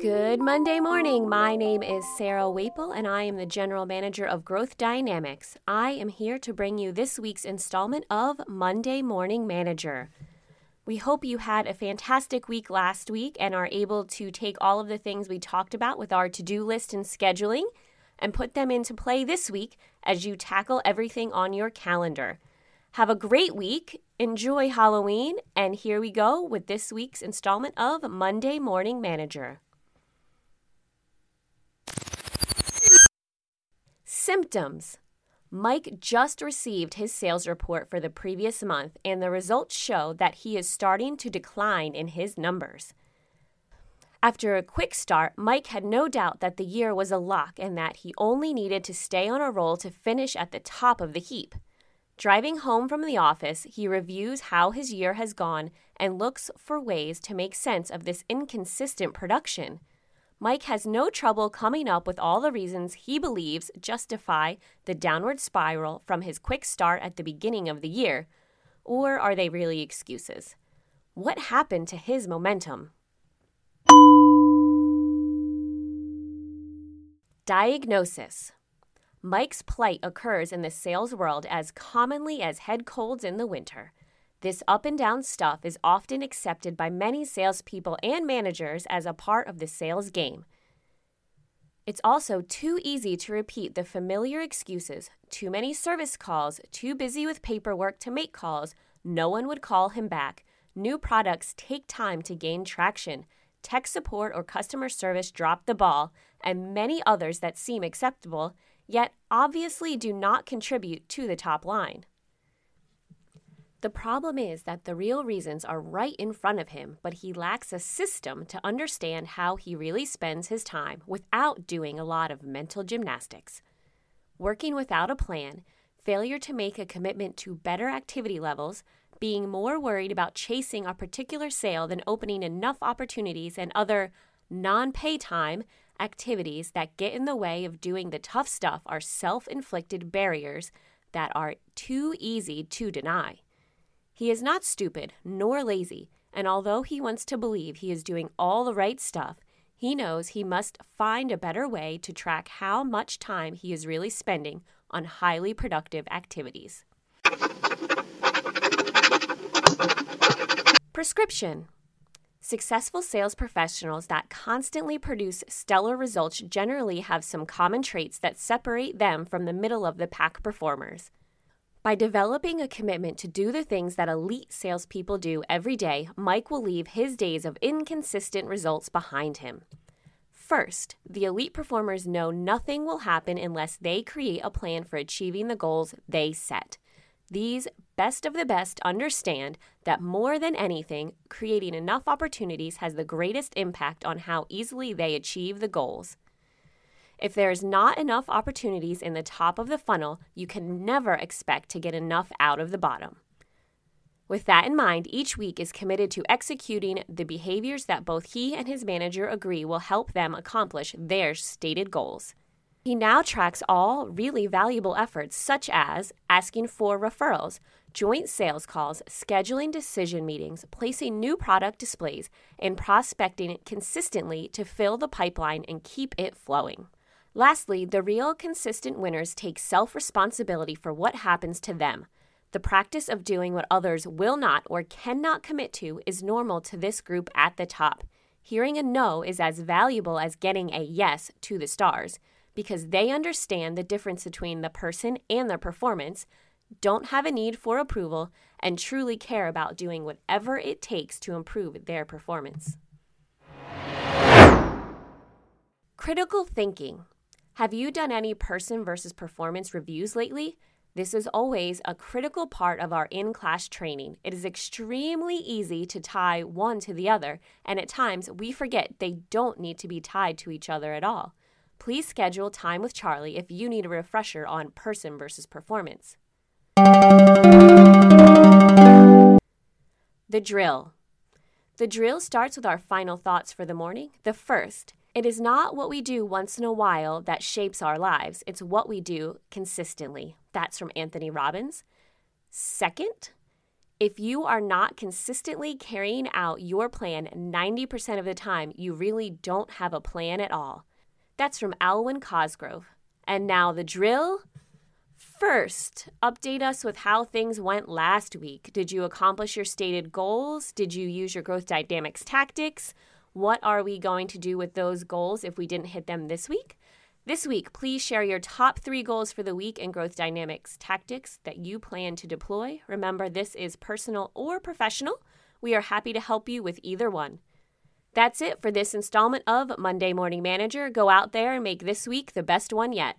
Good Monday morning. My name is Sarah Waple, and I am the General Manager of Growth Dynamics. I am here to bring you this week's installment of Monday Morning Manager. We hope you had a fantastic week last week and are able to take all of the things we talked about with our to do list and scheduling and put them into play this week as you tackle everything on your calendar. Have a great week, enjoy Halloween, and here we go with this week's installment of Monday Morning Manager. Symptoms Mike just received his sales report for the previous month, and the results show that he is starting to decline in his numbers. After a quick start, Mike had no doubt that the year was a lock and that he only needed to stay on a roll to finish at the top of the heap. Driving home from the office, he reviews how his year has gone and looks for ways to make sense of this inconsistent production. Mike has no trouble coming up with all the reasons he believes justify the downward spiral from his quick start at the beginning of the year. Or are they really excuses? What happened to his momentum? Diagnosis Mike's plight occurs in the sales world as commonly as head colds in the winter. This up and down stuff is often accepted by many salespeople and managers as a part of the sales game. It's also too easy to repeat the familiar excuses too many service calls, too busy with paperwork to make calls, no one would call him back, new products take time to gain traction, tech support or customer service dropped the ball, and many others that seem acceptable, yet obviously do not contribute to the top line. The problem is that the real reasons are right in front of him, but he lacks a system to understand how he really spends his time without doing a lot of mental gymnastics. Working without a plan, failure to make a commitment to better activity levels, being more worried about chasing a particular sale than opening enough opportunities and other non pay time activities that get in the way of doing the tough stuff are self inflicted barriers that are too easy to deny. He is not stupid nor lazy, and although he wants to believe he is doing all the right stuff, he knows he must find a better way to track how much time he is really spending on highly productive activities. Prescription Successful sales professionals that constantly produce stellar results generally have some common traits that separate them from the middle of the pack performers. By developing a commitment to do the things that elite salespeople do every day, Mike will leave his days of inconsistent results behind him. First, the elite performers know nothing will happen unless they create a plan for achieving the goals they set. These best of the best understand that more than anything, creating enough opportunities has the greatest impact on how easily they achieve the goals. If there's not enough opportunities in the top of the funnel, you can never expect to get enough out of the bottom. With that in mind, each week is committed to executing the behaviors that both he and his manager agree will help them accomplish their stated goals. He now tracks all really valuable efforts, such as asking for referrals, joint sales calls, scheduling decision meetings, placing new product displays, and prospecting consistently to fill the pipeline and keep it flowing. Lastly, the real consistent winners take self responsibility for what happens to them. The practice of doing what others will not or cannot commit to is normal to this group at the top. Hearing a no is as valuable as getting a yes to the stars because they understand the difference between the person and their performance, don't have a need for approval, and truly care about doing whatever it takes to improve their performance. Critical thinking. Have you done any person versus performance reviews lately? This is always a critical part of our in class training. It is extremely easy to tie one to the other, and at times we forget they don't need to be tied to each other at all. Please schedule time with Charlie if you need a refresher on person versus performance. The drill. The drill starts with our final thoughts for the morning. The first, it is not what we do once in a while that shapes our lives, it's what we do consistently. That's from Anthony Robbins. Second, If you are not consistently carrying out your plan 90% of the time, you really don't have a plan at all. That's from Alwyn Cosgrove. And now the drill. First, update us with how things went last week. Did you accomplish your stated goals? Did you use your growth dynamics tactics? What are we going to do with those goals if we didn't hit them this week? This week, please share your top three goals for the week and growth dynamics tactics that you plan to deploy. Remember, this is personal or professional. We are happy to help you with either one. That's it for this installment of Monday Morning Manager. Go out there and make this week the best one yet.